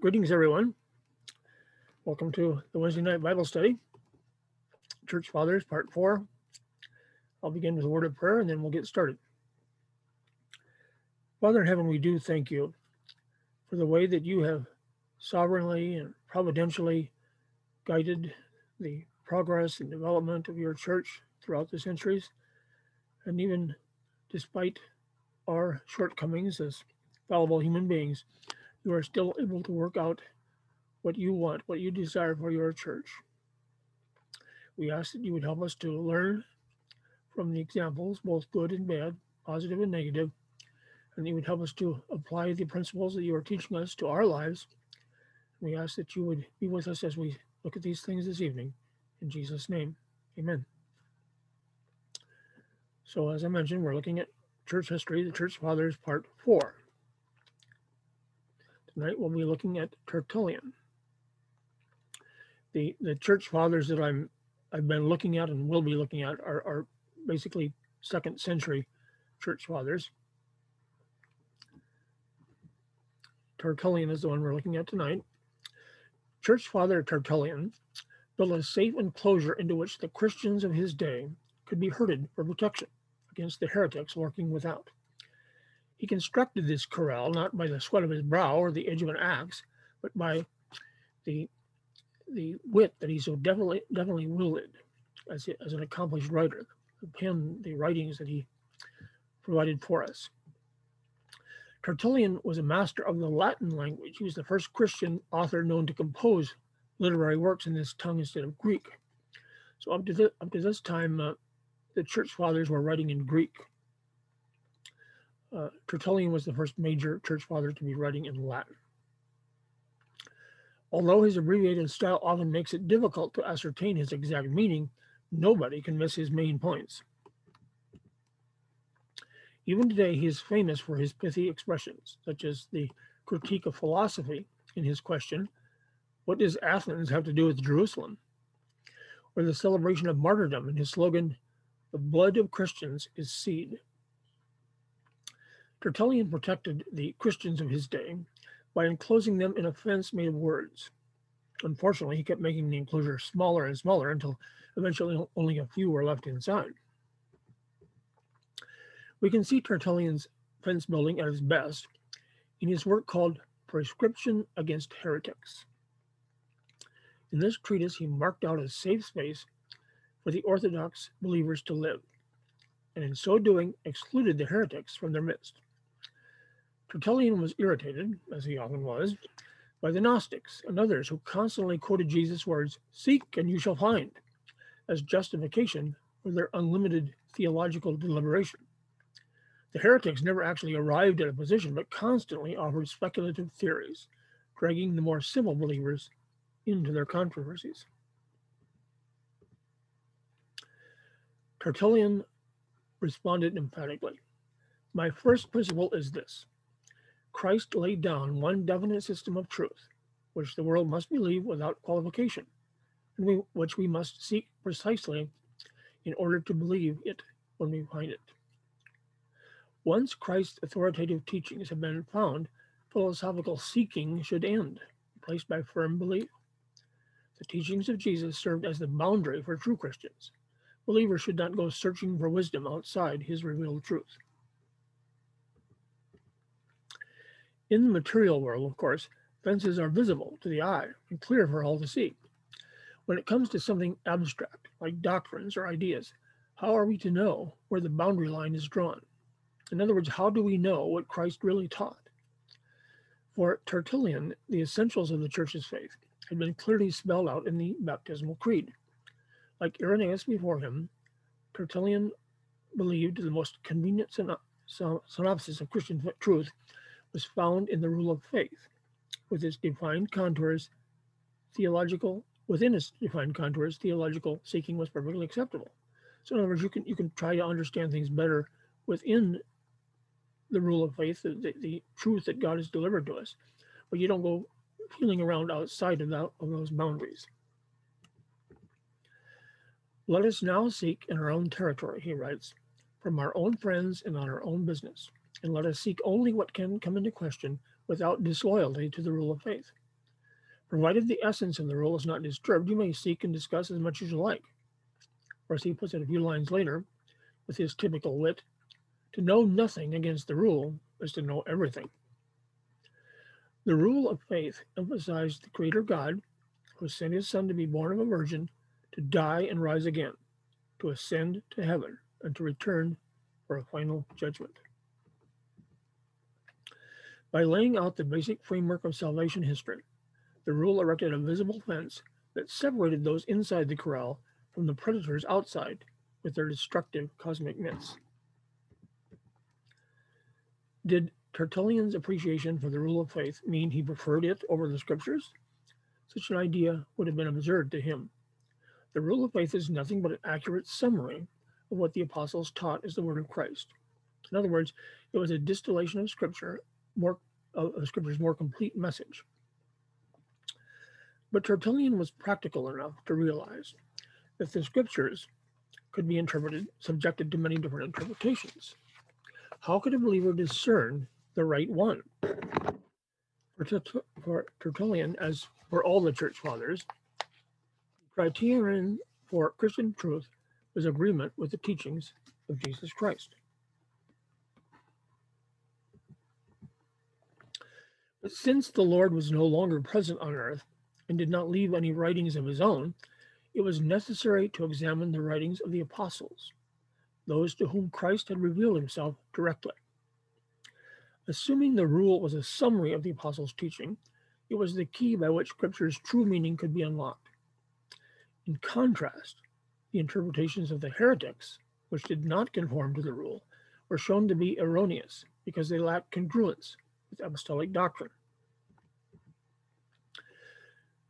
Greetings, everyone. Welcome to the Wednesday night Bible study, Church Fathers, Part 4. I'll begin with a word of prayer and then we'll get started. Father in heaven, we do thank you for the way that you have sovereignly and providentially guided the progress and development of your church throughout the centuries. And even despite our shortcomings as fallible human beings, you are still able to work out what you want, what you desire for your church. We ask that you would help us to learn from the examples, both good and bad, positive and negative, and you would help us to apply the principles that you are teaching us to our lives. We ask that you would be with us as we look at these things this evening. In Jesus' name, amen. So, as I mentioned, we're looking at church history, the church fathers, part four. Tonight we'll be looking at Tertullian. The the church fathers that I'm I've been looking at and will be looking at are, are basically second century church fathers. Tertullian is the one we're looking at tonight. Church father Tertullian built a safe enclosure into which the Christians of his day could be herded for protection against the heretics lurking without. He constructed this corral not by the sweat of his brow or the edge of an axe, but by the the wit that he so definitely definitely wielded as, as an accomplished writer, the pen, the writings that he provided for us. Tertullian was a master of the Latin language. He was the first Christian author known to compose literary works in this tongue instead of Greek. So up to, this, up to this time, uh, the church fathers were writing in Greek. Uh, Tertullian was the first major church father to be writing in Latin. Although his abbreviated style often makes it difficult to ascertain his exact meaning, nobody can miss his main points. Even today, he is famous for his pithy expressions, such as the critique of philosophy in his question, What does Athens have to do with Jerusalem? or the celebration of martyrdom in his slogan, The blood of Christians is seed. Tertullian protected the Christians of his day by enclosing them in a fence made of words. Unfortunately, he kept making the enclosure smaller and smaller until eventually only a few were left inside. We can see Tertullian's fence building at its best in his work called Prescription Against Heretics. In this treatise, he marked out a safe space for the Orthodox believers to live, and in so doing, excluded the heretics from their midst. Tertullian was irritated, as he often was, by the Gnostics and others who constantly quoted Jesus' words, Seek and you shall find, as justification for their unlimited theological deliberation. The heretics never actually arrived at a position, but constantly offered speculative theories, dragging the more civil believers into their controversies. Tertullian responded emphatically My first principle is this Christ laid down one definite system of truth, which the world must believe without qualification, and we, which we must seek precisely in order to believe it when we find it. Once Christ's authoritative teachings have been found, philosophical seeking should end, replaced by firm belief. The teachings of Jesus served as the boundary for true Christians. Believers should not go searching for wisdom outside his revealed truth. In the material world, of course, fences are visible to the eye and clear for all to see. When it comes to something abstract, like doctrines or ideas, how are we to know where the boundary line is drawn? In other words, how do we know what Christ really taught? For Tertullian, the essentials of the church's faith had been clearly spelled out in the baptismal creed. Like Irenaeus before him, Tertullian believed the most convenient synopsis of Christian truth was found in the rule of faith, with its defined contours, theological within its defined contours, theological seeking was perfectly acceptable. So in other words, you can you can try to understand things better within the rule of faith, the, the, truth that God has delivered to us, but you don't go feeling around outside of, that, of those boundaries. Let us now seek in our own territory, he writes, from our own friends and on our own business and let us seek only what can come into question without disloyalty to the rule of faith. Provided the essence of the rule is not disturbed, you may seek and discuss as much as you like. Or as he puts it a few lines later, with his typical wit, to know nothing against the rule is to know everything. The rule of faith emphasized the Creator God, who sent his Son to be born of a virgin, to die and rise again, to ascend to heaven, and to return for a final judgment. By laying out the basic framework of salvation history, the rule erected a visible fence that separated those inside the corral from the predators outside with their destructive cosmic myths. Did Tertullian's appreciation for the rule of faith mean he preferred it over the scriptures? Such an idea would have been absurd to him. The rule of faith is nothing but an accurate summary of what the apostles taught as the word of Christ. In other words, it was a distillation of scripture, more uh, of scripture's more complete message. But Tertullian was practical enough to realize that the scriptures could be interpreted, subjected to many different interpretations. How could a believer discern the right one? For, for Tertullian, as for all the church fathers, the criterion for Christian truth was agreement with the teachings of Jesus Christ. But since the Lord was no longer present on earth and did not leave any writings of his own, it was necessary to examine the writings of the apostles those to whom Christ had revealed himself directly. Assuming the rule was a summary of the apostles' teaching, it was the key by which Scripture's true meaning could be unlocked. In contrast, the interpretations of the heretics, which did not conform to the rule, were shown to be erroneous because they lacked congruence with apostolic doctrine.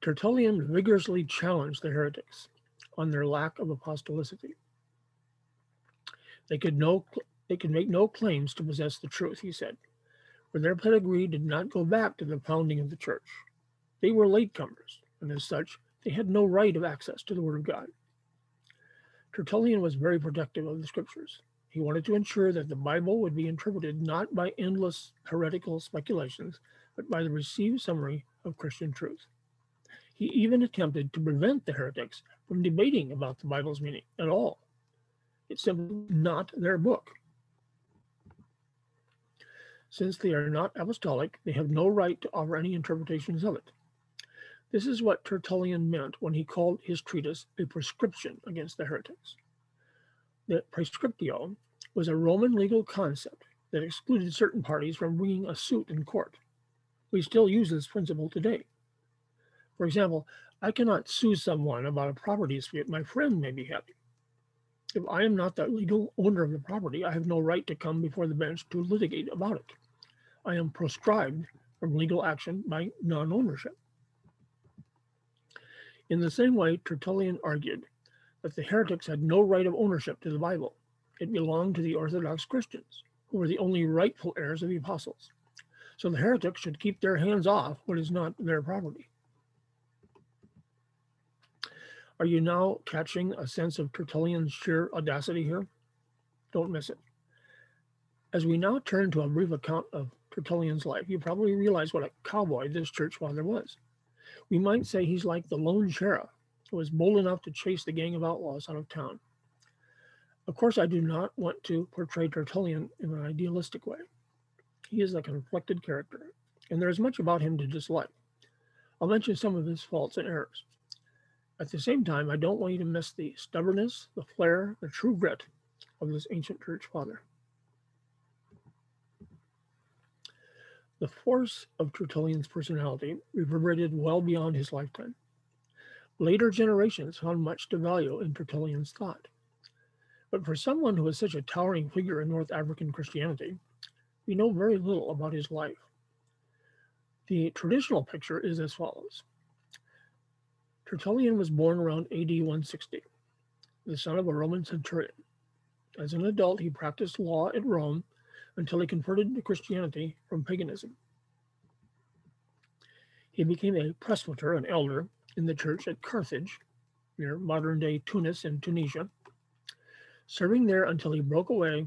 Tertullian vigorously challenged the heretics on their lack of apostolicity. They could no they could make no claims to possess the truth, he said, for their pedigree did not go back to the founding of the church. They were latecomers, and as such, they had no right of access to the Word of God. Tertullian was very protective of the scriptures. He wanted to ensure that the Bible would be interpreted not by endless heretical speculations, but by the received summary of Christian truth. He even attempted to prevent the heretics from debating about the Bible's meaning at all. It's simply not their book. Since they are not apostolic, they have no right to offer any interpretations of it. This is what Tertullian meant when he called his treatise a prescription against the heretics. The prescriptio was a Roman legal concept that excluded certain parties from bringing a suit in court. We still use this principle today. For example, I cannot sue someone about a property dispute my friend may be having. If I am not the legal owner of the property, I have no right to come before the bench to litigate about it. I am proscribed from legal action by non ownership. In the same way, Tertullian argued that the heretics had no right of ownership to the Bible. It belonged to the Orthodox Christians, who were the only rightful heirs of the apostles. So the heretics should keep their hands off what is not their property. Are you now catching a sense of Tertullian's sheer audacity here? Don't miss it. As we now turn to a brief account of Tertullian's life, you probably realize what a cowboy this church father was. We might say he's like the lone sheriff who was bold enough to chase the gang of outlaws out of town. Of course, I do not want to portray Tertullian in an idealistic way. He is a conflicted character, and there is much about him to dislike. I'll mention some of his faults and errors. At the same time, I don't want you to miss the stubbornness, the flair, the true grit of this ancient church father. The force of Tertullian's personality reverberated well beyond his lifetime. Later generations found much to value in Tertullian's thought. But for someone who was such a towering figure in North African Christianity, we know very little about his life. The traditional picture is as follows Tertullian was born around AD 160, the son of a Roman centurion. As an adult, he practiced law at Rome until he converted to Christianity from paganism. He became a presbyter, an elder, in the church at Carthage, near modern day Tunis in Tunisia, serving there until he broke away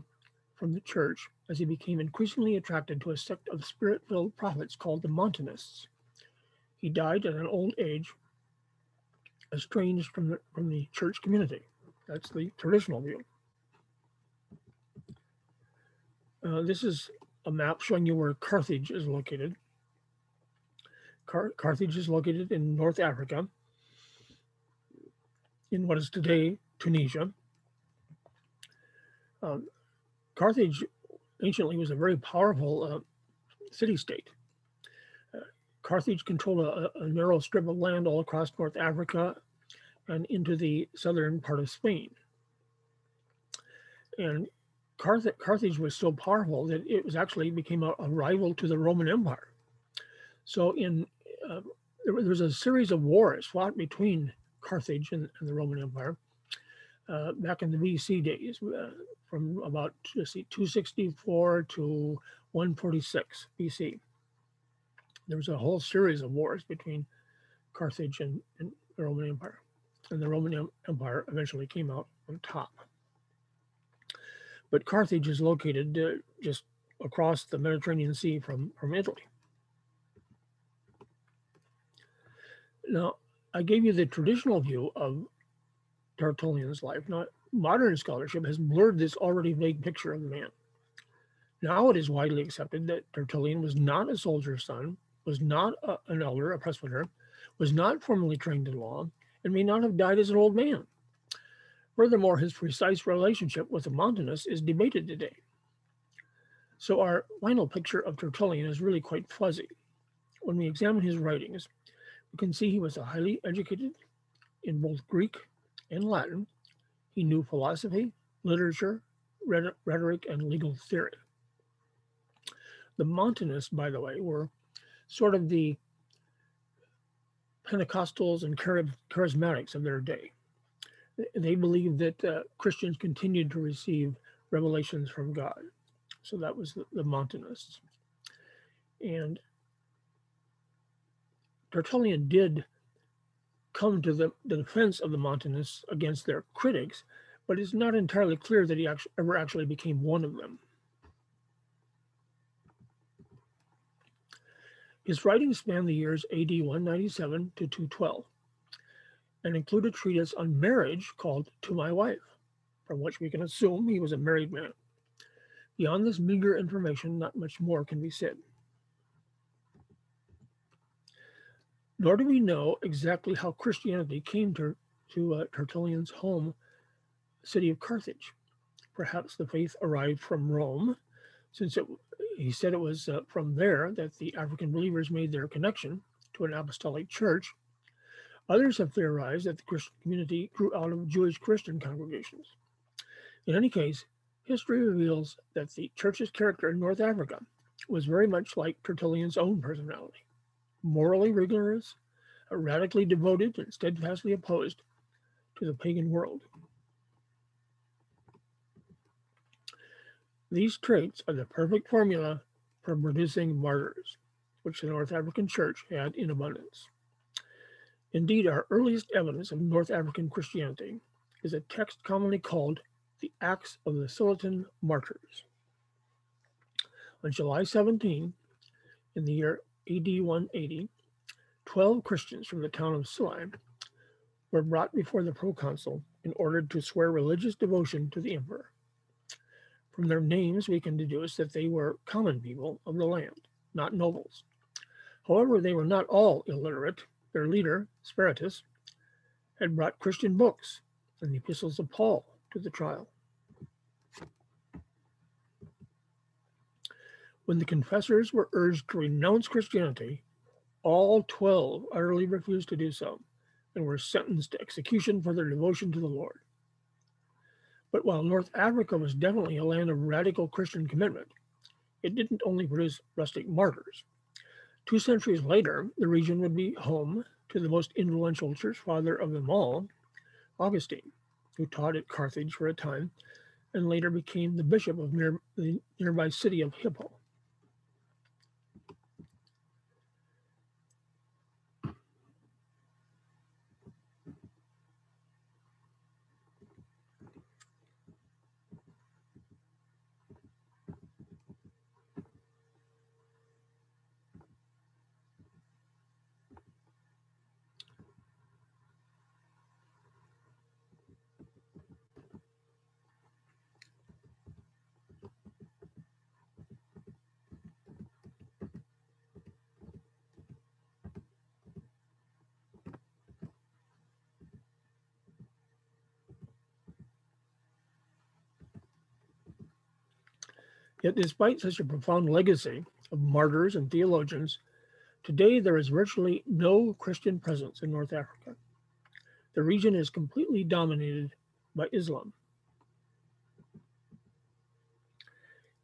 from the church as he became increasingly attracted to a sect of spirit filled prophets called the Montanists. He died at an old age, estranged from the, from the church community. That's the traditional view. Uh, this is a map showing you where Carthage is located. Car- Carthage is located in North Africa, in what is today Tunisia. Um, Carthage anciently was a very powerful uh, city state. Uh, Carthage controlled a, a, narrow strip of land all across North Africa and into the southern part of Spain. And Carth- Carthage was so powerful that it was actually became a, a rival to the Roman Empire. So in uh, there, was a series of wars fought between Carthage and, and the Roman Empire uh, back in the BC days, uh, from about see, 264 to 146 BC. There was a whole series of wars between Carthage and, and the Roman Empire, and the Roman Empire eventually came out on top. But Carthage is located uh, just across the Mediterranean Sea from, from Italy. Now, I gave you the traditional view of Tertullian's life. Now, modern scholarship has blurred this already vague picture of the man. Now it is widely accepted that Tertullian was not a soldier's son, was not a, an elder, a presbyter, was not formally trained in law, and may not have died as an old man. Furthermore, his precise relationship with the Montanus is debated today. So our final picture of Tertullian is really quite fuzzy. When we examine his writings, we can see he was a highly educated in both Greek and Latin. He knew philosophy, literature, rhetoric, and legal theory. The Montanists, by the way, were sort of the Pentecostals and charismatics of their day they believed that uh, Christians continued to receive revelations from God. So that was the, the Montanists. And Tertullian did come to the, the, defense of the Montanists against their critics, but it's not entirely clear that he actually, ever actually became one of them. His writings span the years AD 197 to 212 and include a treatise on marriage called To My Wife, from which we can assume he was a married man. Beyond this meager information, not much more can be said. Nor do we know exactly how Christianity came to, to uh, Tertullian's home city of Carthage. Perhaps the faith arrived from Rome, since it, he said it was uh, from there that the African believers made their connection to an apostolic church Others have theorized that the Christian community grew out of Jewish Christian congregations. In any case, history reveals that the church's character in North Africa was very much like Tertullian's own personality morally rigorous, radically devoted, and steadfastly opposed to the pagan world. These traits are the perfect formula for producing martyrs, which the North African church had in abundance. Indeed, our earliest evidence of North African Christianity is a text commonly called the Acts of the Scillitan Martyrs. On July 17, in the year AD 180, 12 Christians from the town of Scilly were brought before the proconsul in order to swear religious devotion to the emperor. From their names, we can deduce that they were common people of the land, not nobles. However, they were not all illiterate their leader, Speratus, had brought Christian books and the epistles of Paul to the trial. When the confessors were urged to renounce Christianity, all 12 utterly refused to do so and were sentenced to execution for their devotion to the Lord. But while North Africa was definitely a land of radical Christian commitment, it didn't only produce rustic martyrs. Two centuries later, the region would be home to the most influential church father of them all, Augustine, who taught at Carthage for a time and later became the bishop of near, the nearby city of Hippo. Yet, despite such a profound legacy of martyrs and theologians, today there is virtually no Christian presence in North Africa. The region is completely dominated by Islam.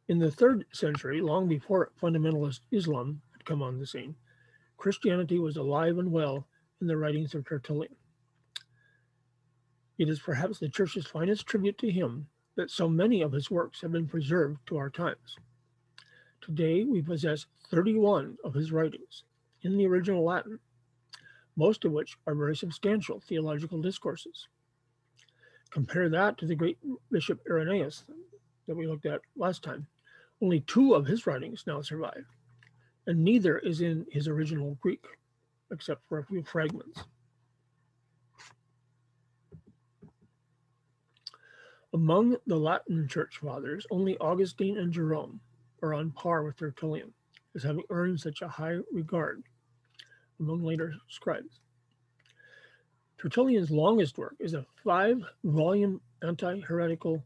In the third century, long before fundamentalist Islam had come on the scene, Christianity was alive and well in the writings of Tertullian. It is perhaps the church's finest tribute to him that so many of his works have been preserved to our times. Today, we possess 31 of his writings in the original Latin, most of which are very substantial theological discourses. Compare that to the great Bishop Irenaeus that we looked at last time. Only two of his writings now survive, and neither is in his original Greek, except for a few fragments. Among the Latin church fathers, only Augustine and Jerome are on par with Tertullian as having earned such a high regard among later scribes. Tertullian's longest work is a five volume anti heretical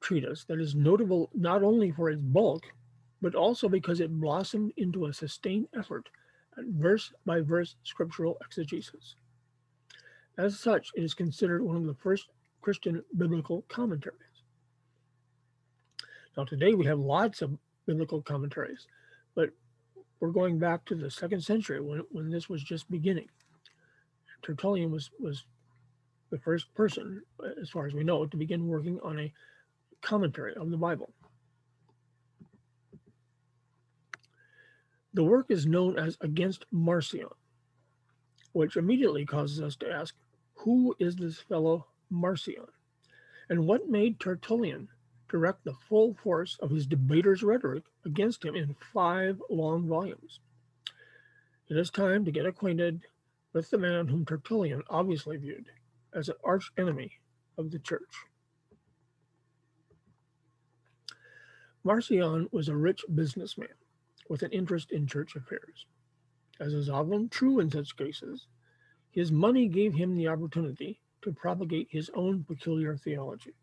treatise that is notable not only for its bulk, but also because it blossomed into a sustained effort at verse by verse scriptural exegesis. As such, it is considered one of the first Christian biblical commentaries. Now, today we have lots of biblical commentaries, but we're going back to the second century when, when this was just beginning. Tertullian was, was the first person, as far as we know, to begin working on a commentary of the Bible. The work is known as Against Marcion, which immediately causes us to ask who is this fellow Marcion? And what made Tertullian direct the full force of his debater's rhetoric against him in five long volumes? It is time to get acquainted with the man whom Tertullian obviously viewed as an arch enemy of the church. Marcion was a rich businessman with an interest in church affairs. As is often true in such cases, his money gave him the opportunity to propagate his own peculiar theology.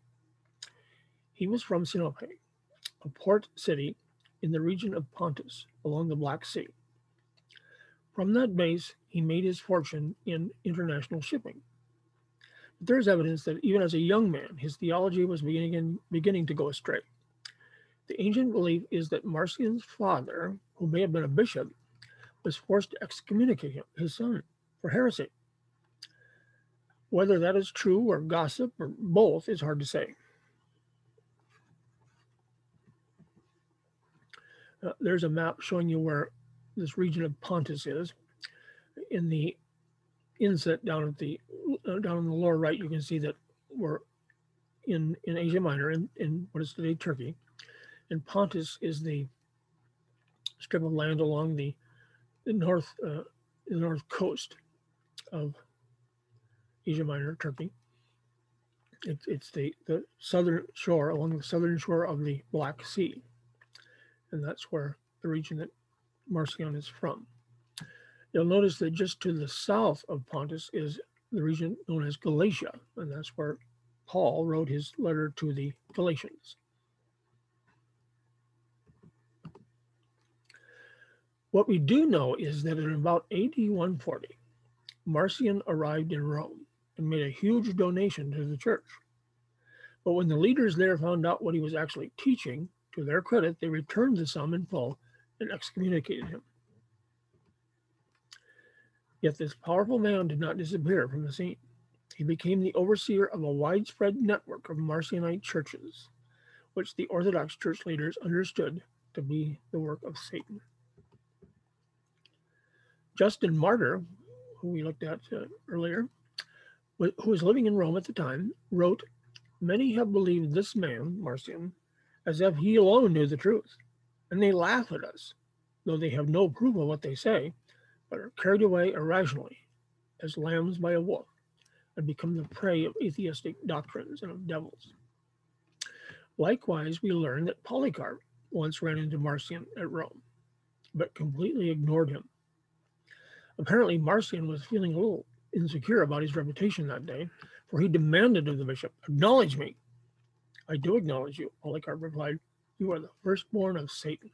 He was from Sinope, a port city in the region of Pontus along the Black Sea. From that base, he made his fortune in international shipping. But there is evidence that even as a young man, his theology was beginning, beginning to go astray. The ancient belief is that Marcion's father, who may have been a bishop, was forced to excommunicate him, his son, for heresy. Whether that is true or gossip or both is hard to say. Uh, there's a map showing you where this region of Pontus is. In the inset down at the uh, down in the lower right, you can see that we're in in Asia Minor, in, in what is today Turkey, and Pontus is the strip of land along the, the north uh, the north coast of Asia Minor, Turkey. It's it's the the southern shore along the southern shore of the Black Sea, and that's where the region that Marcion is from. You'll notice that just to the south of Pontus is the region known as Galatia, and that's where Paul wrote his letter to the Galatians. What we do know is that in about AD 140, Marcion arrived in Rome and made a huge donation to the church. But when the leaders there found out what he was actually teaching, to their credit, they returned the sum in full and excommunicated him. Yet this powerful man did not disappear from the scene. He became the overseer of a widespread network of Marcionite churches, which the Orthodox church leaders understood to be the work of Satan. Justin Martyr, who we looked at uh, earlier, who was living in Rome at the time, wrote, Many have believed this man, Marcion, as if he alone knew the truth, and they laugh at us, though they have no proof of what they say, but are carried away irrationally, as lambs by a wolf, and become the prey of atheistic doctrines and of devils. Likewise, we learn that Polycarp once ran into Marcion at Rome, but completely ignored him. Apparently, Marcion was feeling a little insecure about his reputation that day, for he demanded of the bishop, Acknowledge me. I do acknowledge you, Polycarp replied. You are the firstborn of Satan.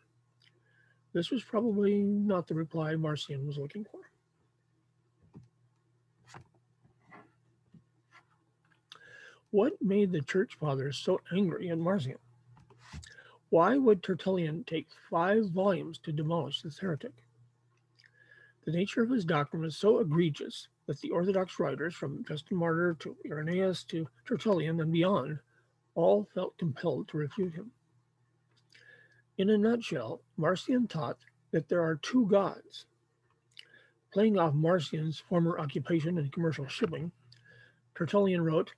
This was probably not the reply Marcion was looking for. What made the church fathers so angry at Marcion? Why would Tertullian take five volumes to demolish this heretic? The nature of his doctrine was so egregious that the Orthodox writers, from Justin Martyr to Irenaeus to Tertullian and beyond, all felt compelled to refute him. In a nutshell, Marcion taught that there are two gods. Playing off Marcion's former occupation in commercial shipping, Tertullian wrote,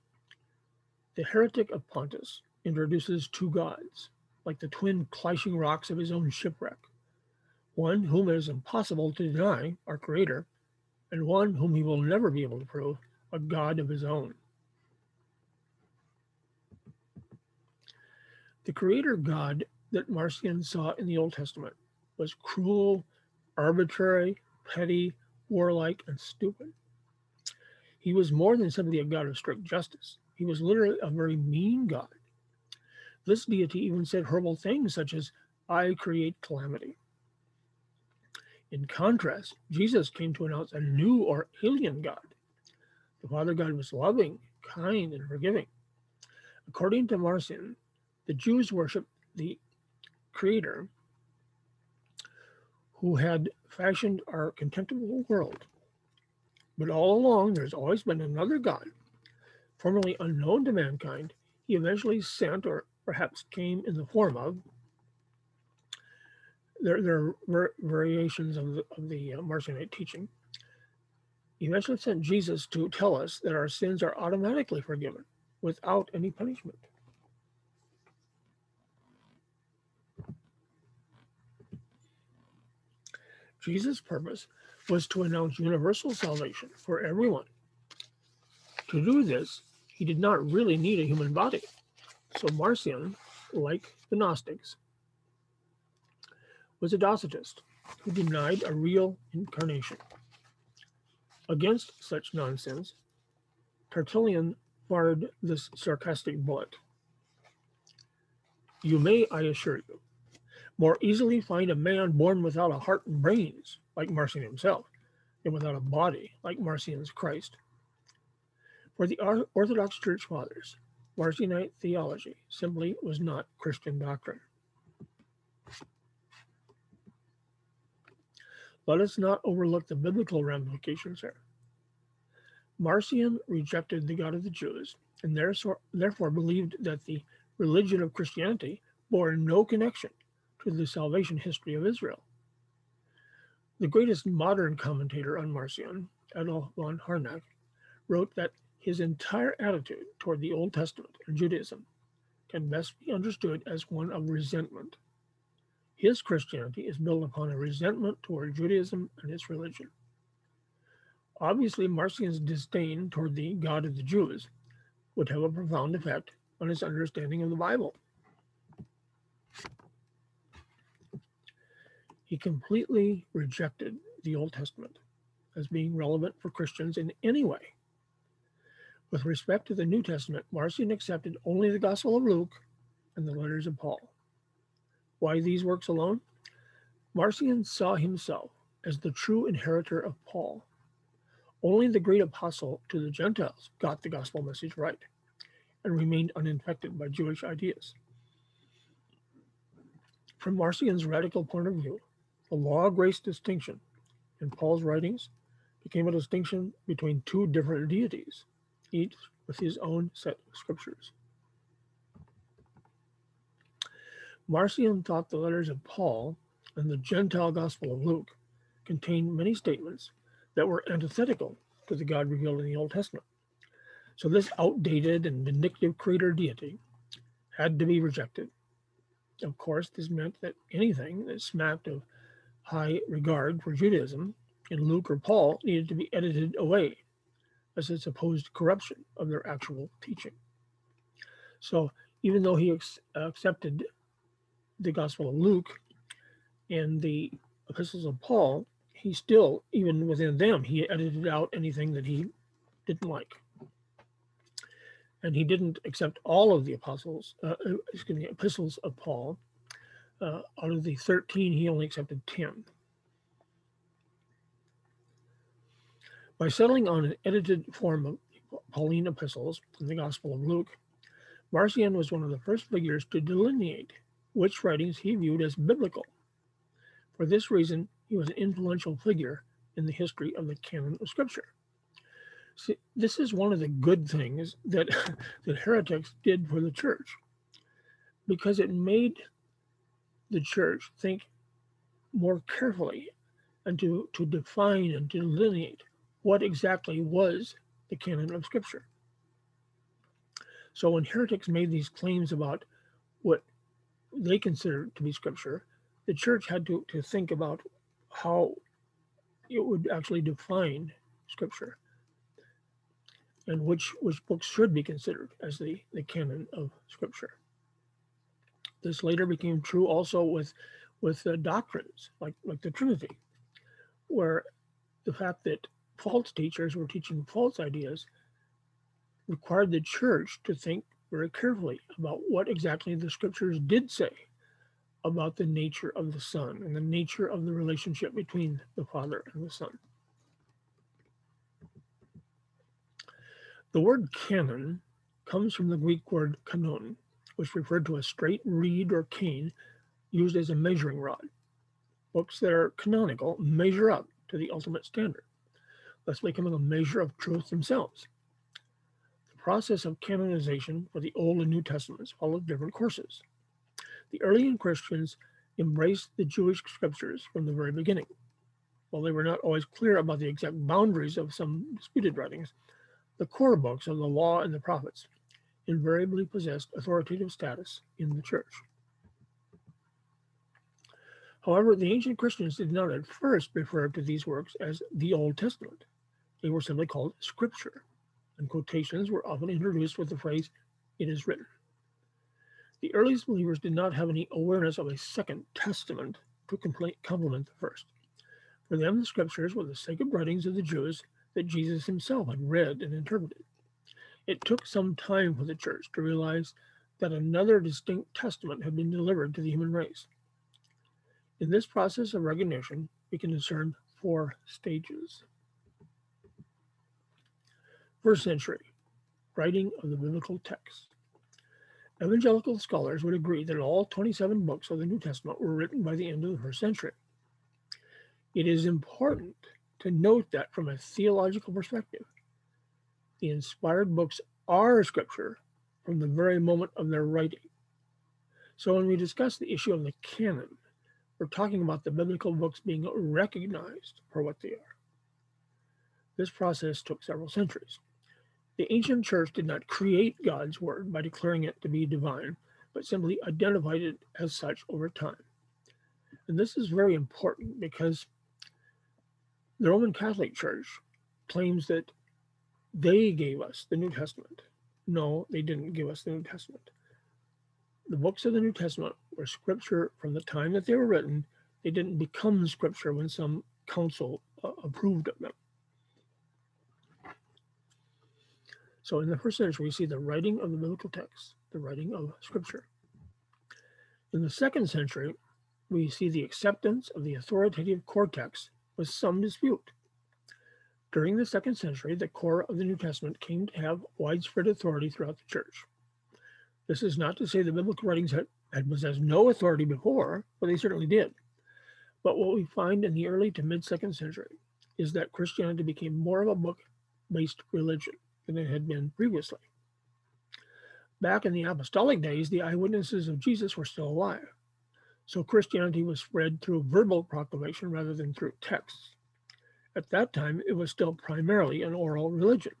The heretic of Pontus introduces two gods, like the twin clashing rocks of his own shipwreck one whom it is impossible to deny, our Creator, and one whom he will never be able to prove, a God of his own. The Creator God that Marcion saw in the Old Testament was cruel, arbitrary, petty, warlike, and stupid. He was more than simply a God of strict justice. He was literally a very mean God. This deity even said horrible things such as, I create calamity. In contrast, Jesus came to announce a new or alien God. The Father God was loving, kind, and forgiving. According to Marcion, the Jews worshiped the Creator who had fashioned our contemptible world. But all along, there's always been another God, formerly unknown to mankind. He eventually sent, or perhaps came in the form of, there, there are variations of the, of the uh, Marcionite teaching. Eventually sent Jesus to tell us that our sins are automatically forgiven without any punishment. Jesus' purpose was to announce universal salvation for everyone. To do this, he did not really need a human body. So Marcion, like the Gnostics, was a Docetist who denied a real incarnation. Against such nonsense, Tertullian fired this sarcastic bullet. You may, I assure you, more easily find a man born without a heart and brains, like Marcion himself, than without a body, like Marcion's Christ. For the Orthodox Church Fathers, Marcionite theology simply was not Christian doctrine. Let us not overlook the biblical ramifications here. Marcion rejected the God of the Jews and therefore believed that the religion of Christianity bore no connection to the salvation history of Israel. The greatest modern commentator on Marcion, Adolf von Harnack, wrote that his entire attitude toward the Old Testament and Judaism can best be understood as one of resentment. His Christianity is built upon a resentment toward Judaism and its religion. Obviously, Marcion's disdain toward the God of the Jews would have a profound effect on his understanding of the Bible. He completely rejected the Old Testament as being relevant for Christians in any way. With respect to the New Testament, Marcion accepted only the Gospel of Luke and the letters of Paul. Why these works alone? Marcion saw himself as the true inheritor of Paul. Only the great apostle to the Gentiles got the gospel message right and remained uninfected by Jewish ideas. From Marcion's radical point of view, the law grace distinction in Paul's writings became a distinction between two different deities, each with his own set of scriptures. Marcion thought the letters of Paul and the Gentile Gospel of Luke contained many statements that were antithetical to the God revealed in the Old Testament. So this outdated and vindictive creator deity had to be rejected. Of course, this meant that anything that smacked of high regard for Judaism in Luke or Paul needed to be edited away as a supposed corruption of their actual teaching. So even though he ex- accepted the Gospel of Luke and the epistles of Paul, he still, even within them, he edited out anything that he didn't like. and he didn't accept all of the apostles, uh, uh excuse me, epistles of Paul. Uh, out of the 13, he only accepted 10. By settling on an edited form of Pauline epistles in the Gospel of Luke, Marcion was one of the first figures to delineate which writings he viewed as biblical. For this reason, he was an influential figure in the history of the canon of Scripture. See, this is one of the good things that, that heretics did for the church because it made the church think more carefully and to, to define and delineate what exactly was the canon of Scripture. So when heretics made these claims about what they considered to be Scripture, the church had to, to think about how it would actually define Scripture and which, which books should be considered as the, the canon of Scripture. This later became true also with, with doctrines like, like the Trinity, where the fact that false teachers were teaching false ideas required the church to think very carefully about what exactly the scriptures did say about the nature of the Son and the nature of the relationship between the Father and the Son. The word canon comes from the Greek word kanon, which referred to a straight reed or cane used as a measuring rod. Books that are canonical measure up to the ultimate standard thus becoming a measure of truth themselves. The process of canonization for the Old and New Testaments followed different courses. The early Christians embraced the Jewish scriptures from the very beginning. While they were not always clear about the exact boundaries of some disputed writings, the core books of the law and the prophets invariably possessed authoritative status in the church. However, the ancient Christians did not at first refer to these works as the Old Testament. They were simply called scripture, and quotations were often introduced with the phrase, it is written. The earliest believers did not have any awareness of a second testament to complement the first. For them, the scriptures were the sacred writings of the Jews that Jesus himself had read and interpreted. It took some time for the church to realize that another distinct testament had been delivered to the human race. In this process of recognition, we can discern four stages. First century, writing of the biblical text. Evangelical scholars would agree that all 27 books of the New Testament were written by the end of the first century. It is important to note that from a theological perspective, the inspired books are scripture from the very moment of their writing. So when we discuss the issue of the canon, we're talking about the biblical books being recognized for what they are. This process took several centuries. The ancient church did not create God's word by declaring it to be divine, but simply identified it as such over time. And this is very important because the Roman Catholic Church claims that they gave us the New Testament. No, they didn't give us the New Testament. The books of the New Testament were scripture from the time that they were written. They didn't become scripture when some council uh, approved of them. So in the first century, we see the writing of the biblical text, the writing of scripture. In the second century, we see the acceptance of the authoritative core text with some dispute. During the second century, the core of the New Testament came to have widespread authority throughout the church. This is not to say the biblical writings had, had possessed no authority before, but they certainly did. But what we find in the early to mid second century is that Christianity became more of a book based religion than it had been previously. Back in the apostolic days, the eyewitnesses of Jesus were still alive. So Christianity was spread through verbal proclamation rather than through texts. At that time, it was still primarily an oral religion.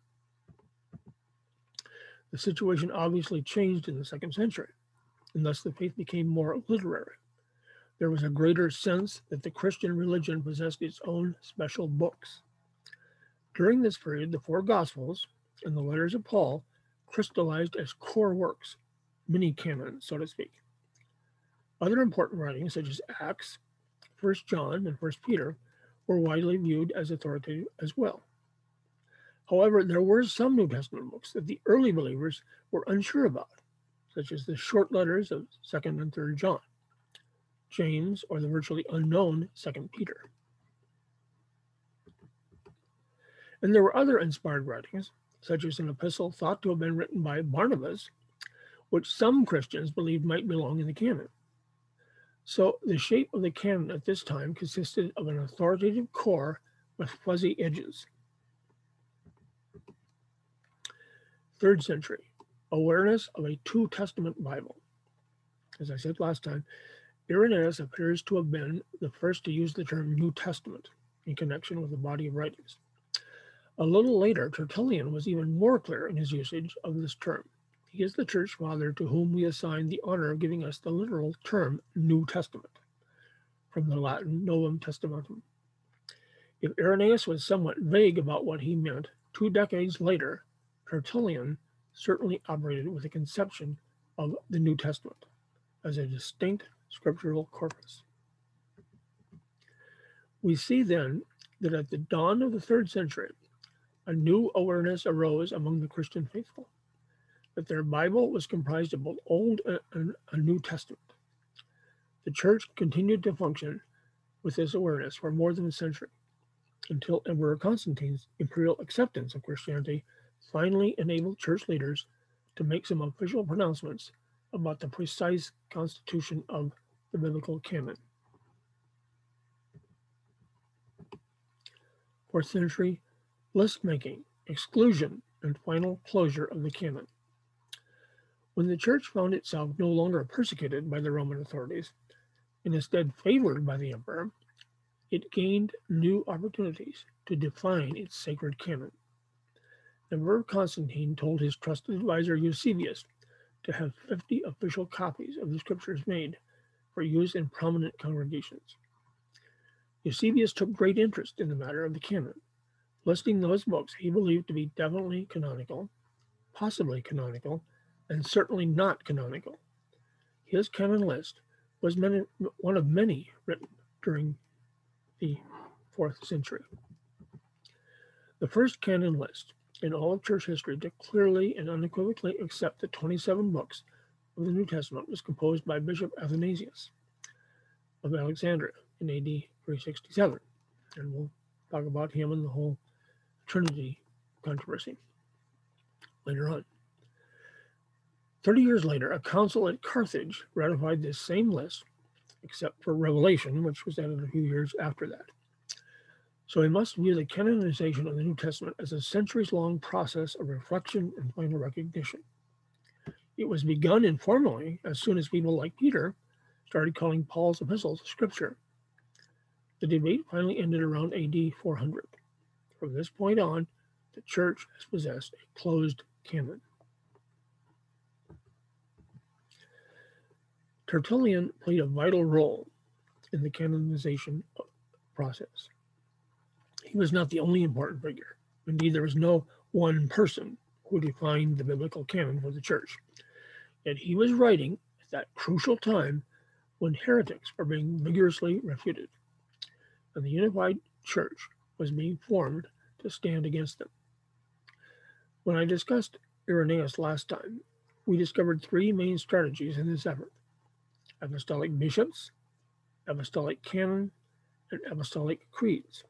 The situation obviously changed in the second century, and thus the faith became more literary. There was a greater sense that the Christian religion possessed its own special books. During this period, the four Gospels, and the letters of Paul crystallized as core works, mini canon, so to speak. Other important writings, such as Acts, 1 John, and 1 Peter, were widely viewed as authoritative as well. However, there were some New Testament books that the early believers were unsure about, such as the short letters of 2nd and 3rd John, James, or the virtually unknown 2nd Peter. And there were other inspired writings, such as an epistle thought to have been written by Barnabas, which some Christians believed might belong in the canon. So the shape of the canon at this time consisted of an authoritative core with fuzzy edges. Third century, awareness of a two testament Bible. As I said last time, Irenaeus appears to have been the first to use the term New Testament in connection with the body of writings. A little later, Tertullian was even more clear in his usage of this term. He is the church father to whom we assign the honor of giving us the literal term New Testament, from the Latin Novum Testamentum. If Irenaeus was somewhat vague about what he meant, two decades later, Tertullian certainly operated with a conception of the New Testament as a distinct scriptural corpus. We see then that at the dawn of the third century, a new awareness arose among the Christian faithful that their Bible was comprised of both Old and a New Testament. The church continued to function with this awareness for more than a century until Emperor Constantine's imperial acceptance of Christianity finally enabled church leaders to make some official pronouncements about the precise constitution of the biblical canon. Fourth century, list making, exclusion, and final closure of the canon. When the church found itself no longer persecuted by the Roman authorities, and instead favored by the emperor, it gained new opportunities to define its sacred canon. Emperor Constantine told his trusted advisor Eusebius to have 50 official copies of the scriptures made for use in prominent congregations. Eusebius took great interest in the matter of the canon, listing those books he believed to be definitely canonical, possibly canonical, and certainly not canonical. His canon list was many, one of many written during the fourth century. The first canon list in all of church history to clearly and unequivocally accept the 27 books of the New Testament was composed by Bishop Athanasius of Alexandria in AD 367. And we'll talk about him and the whole Trinity controversy later on. Thirty years later, a council at Carthage ratified this same list, except for Revelation, which was added a few years after that. So we must view the canonization of the New Testament as a centuries long process of reflection and final recognition. It was begun informally as soon as people like Peter started calling Paul's epistles scripture. The debate finally ended around AD 400. From this point on, the church has possessed a closed canon. Tertullian played a vital role in the canonization process. He was not the only important figure. Indeed, there was no one person who defined the biblical canon for the church. Yet he was writing at that crucial time when heretics were being vigorously refuted, and the unified church was being formed to stand against them. When I discussed Irenaeus last time, we discovered three main strategies in this effort apostolic bishops, apostolic canon, and apostolic creeds.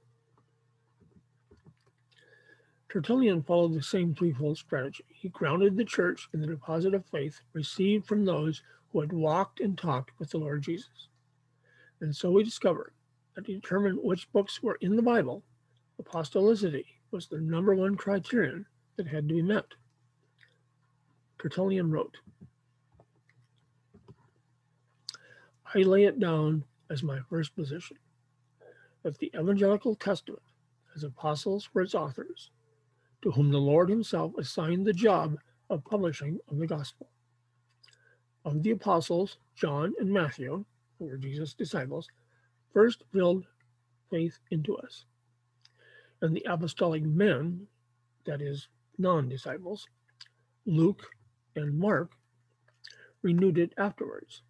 Tertullian followed the same threefold strategy. He grounded the church in the deposit of faith received from those who had walked and talked with the Lord Jesus. And so we discovered that to determine which books were in the Bible, apostolicity was the number one criterion that had to be met. Tertullian wrote, I lay it down as my first position that the Evangelical Testament, as apostles were its authors, to whom the Lord himself assigned the job of publishing of the gospel. Of the apostles, John and Matthew, who were Jesus' disciples, first build faith into us. And the apostolic men, that is, non disciples, Luke and Mark, renewed it afterwards.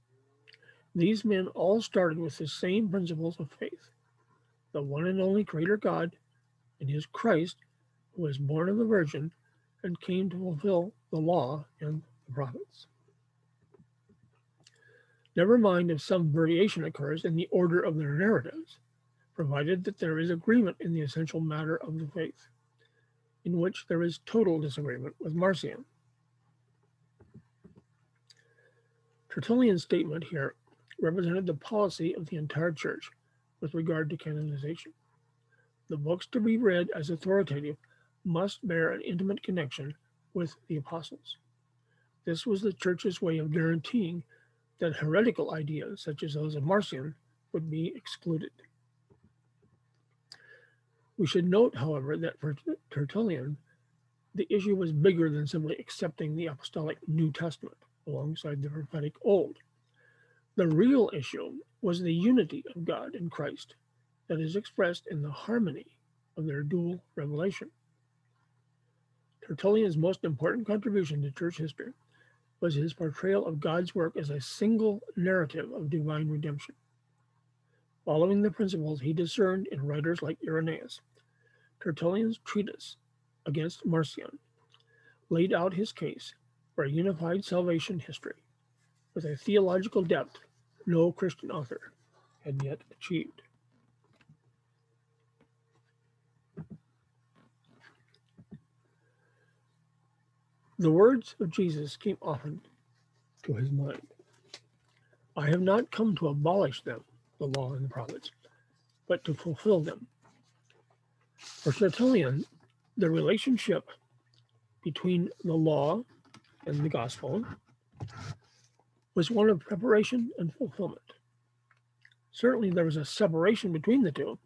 These men all started with the same principles of faith the one and only Creator God and His Christ who was born of the Virgin and came to fulfill the law and the prophets. Never mind if some variation occurs in the order of their narratives, provided that there is agreement in the essential matter of the faith, in which there is total disagreement with Marcion. Tertullian's statement here represented the policy of the entire church with regard to canonization. The books to be read as authoritative must bear an intimate connection with the apostles. This was the church's way of guaranteeing that heretical ideas, such as those of Marcion, would be excluded. We should note, however, that for Tertullian, the issue was bigger than simply accepting the apostolic New Testament alongside the prophetic Old. The real issue was the unity of God and Christ that is expressed in the harmony of their dual revelation. Tertullian's most important contribution to church history was his portrayal of God's work as a single narrative of divine redemption. Following the principles he discerned in writers like Irenaeus, Tertullian's treatise against Marcion laid out his case for a unified salvation history with a theological depth no Christian author had yet achieved. The words of Jesus came often to his mind. I have not come to abolish them, the law and the prophets, but to fulfill them. For Tertullian, the relationship between the law and the gospel was one of preparation and fulfillment. Certainly, there was a separation between the two,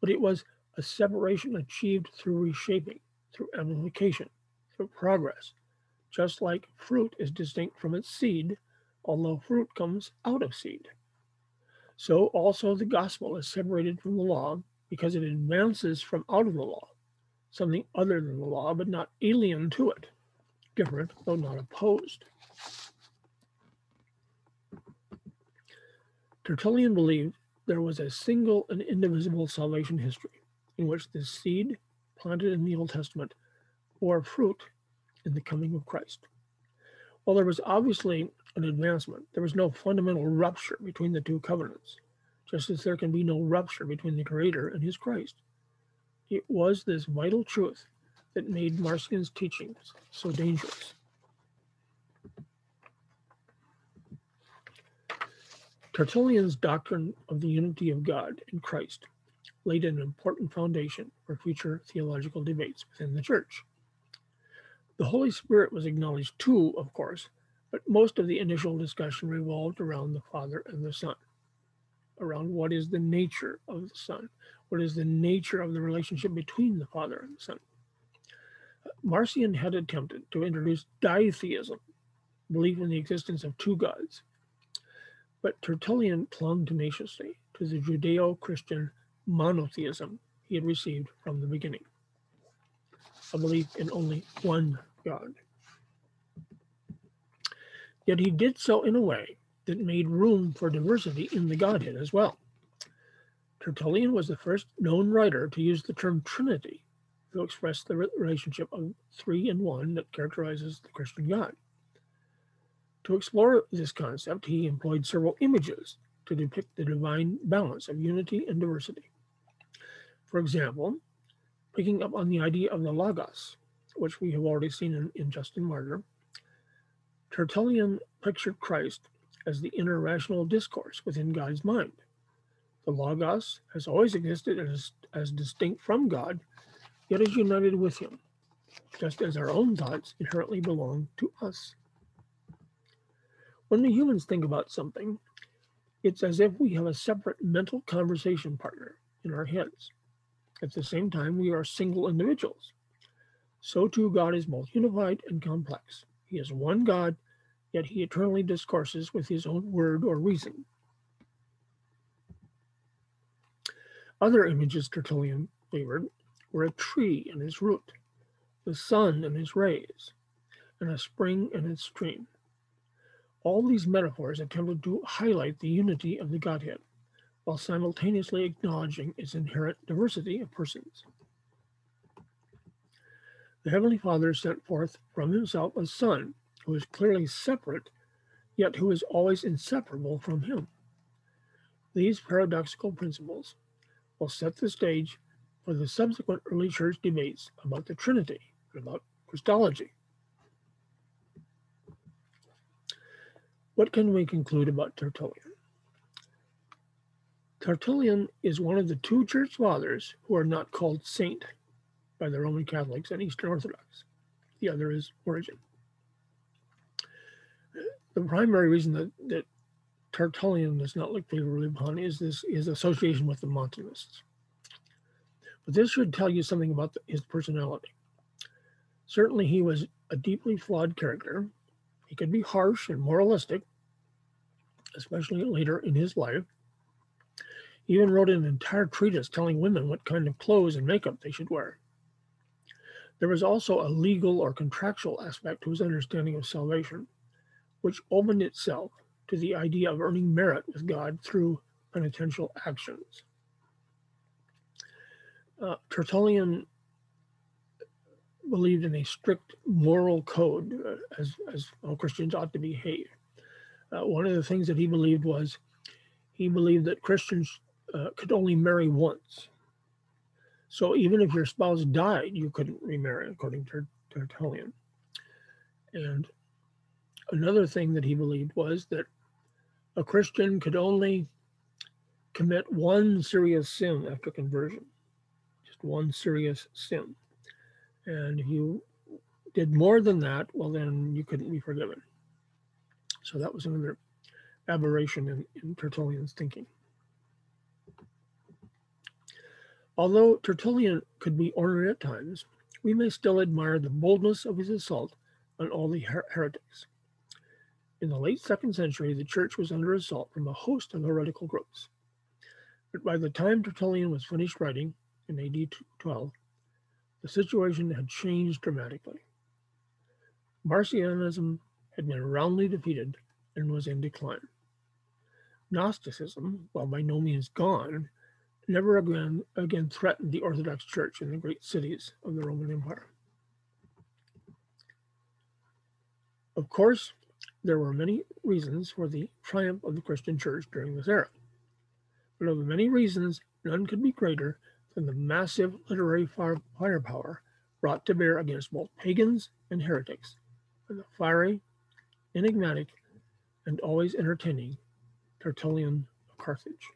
but it was a separation achieved through reshaping, through amplification, through progress, just like fruit is distinct from its seed, although fruit comes out of seed. So also the gospel is separated from the law because it advances from out of the law, something other than the law, but not alien to it, different though not opposed. Tertullian believed there was a single and indivisible salvation history in which the seed planted in the Old Testament bore fruit in the coming of Christ. While there was obviously an advancement, there was no fundamental rupture between the two covenants, just as there can be no rupture between the Creator and his Christ. It was this vital truth that made Marcion's teachings so dangerous. Tertullian's doctrine of the unity of God and Christ laid an important foundation for future theological debates within the church. The Holy Spirit was acknowledged too, of course, but most of the initial discussion revolved around the Father and the Son, around what is the nature of the Son, what is the nature of the relationship between the Father and the Son. Uh, Marcion had attempted to introduce ditheism, belief in the existence of two gods, but Tertullian clung tenaciously to the Judeo Christian monotheism he had received from the beginning a belief in only one God. Yet he did so in a way that made room for diversity in the Godhead as well. Tertullian was the first known writer to use the term Trinity to express the relationship of three in one that characterizes the Christian God. To explore this concept, he employed several images to depict the divine balance of unity and diversity. For example, picking up on the idea of the Logos, which we have already seen in, in Justin Martyr, Tertullian pictured Christ as the inner rational discourse within God's mind. The Logos has always existed as, as distinct from God, yet is united with him, just as our own thoughts inherently belong to us. When we humans think about something, it's as if we have a separate mental conversation partner in our heads. At the same time, we are single individuals. So too, God is both unified and complex. He is one God, yet he eternally discourses with his own word or reason. Other images Tertullian favored were a tree and its root, the sun and its rays, and a spring and its stream. All these metaphors attempted to highlight the unity of the Godhead while simultaneously acknowledging its inherent diversity of persons. The Heavenly Father sent forth from himself a Son who is clearly separate, yet who is always inseparable from him. These paradoxical principles will set the stage for the subsequent early church debates about the Trinity and about Christology. What can we conclude about Tertullian? Tertullian is one of the two church fathers who are not called saint by the Roman Catholics and Eastern Orthodox. The other is Origen. The primary reason that, that Tertullian does not look favorably upon is this his association with the Montanists. But this should tell you something about the, his personality. Certainly, he was a deeply flawed character. He could be harsh and moralistic, especially later in his life. He even wrote an entire treatise telling women what kind of clothes and makeup they should wear. There was also a legal or contractual aspect to his understanding of salvation, which opened itself to the idea of earning merit with God through penitential actions. Uh, Tertullian believed in a strict moral code uh, as, as all Christians ought to behave. Uh, one of the things that he believed was he believed that Christians uh, could only marry once. So even if your spouse died, you couldn't remarry, according to Tertullian. And another thing that he believed was that a Christian could only commit one serious sin after conversion, just one serious sin. And if you did more than that, well, then you couldn't be forgiven. So that was another aberration in, in Tertullian's thinking. Although Tertullian could be ornery at times, we may still admire the boldness of his assault on all the her- heretics. In the late second century, the church was under assault from a host of heretical groups. But by the time Tertullian was finished writing in AD 12, the situation had changed dramatically. Marcionism had been roundly defeated and was in decline. Gnosticism, while by no means gone, never again, again threatened the Orthodox Church in the great cities of the Roman Empire. Of course, there were many reasons for the triumph of the Christian Church during this era. But of the many reasons, none could be greater than the massive literary fire, firepower brought to bear against both pagans and heretics, and the fiery, enigmatic, and always entertaining Tertullian of Carthage.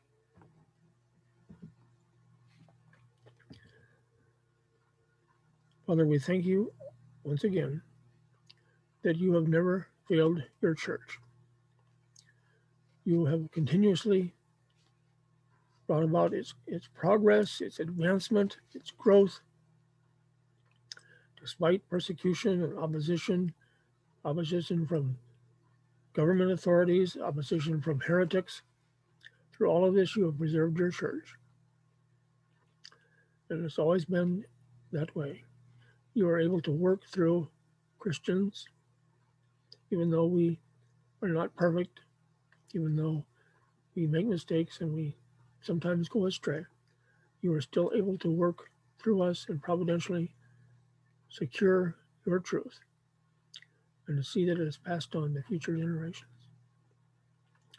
Father, we thank you once again that you have never failed your church. You have continuously brought about its, its progress, its advancement, its growth, despite persecution and opposition, opposition from government authorities, opposition from heretics. Through all of this, you have preserved your church. And it's always been that way. You are able to work through Christians even though we are not perfect, even though we make mistakes and we sometimes go astray, you are still able to work through us and providentially secure your truth and to see that it is passed on to future generations.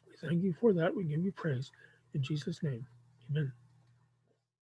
We thank you for that. We give you praise. In Jesus' name, amen.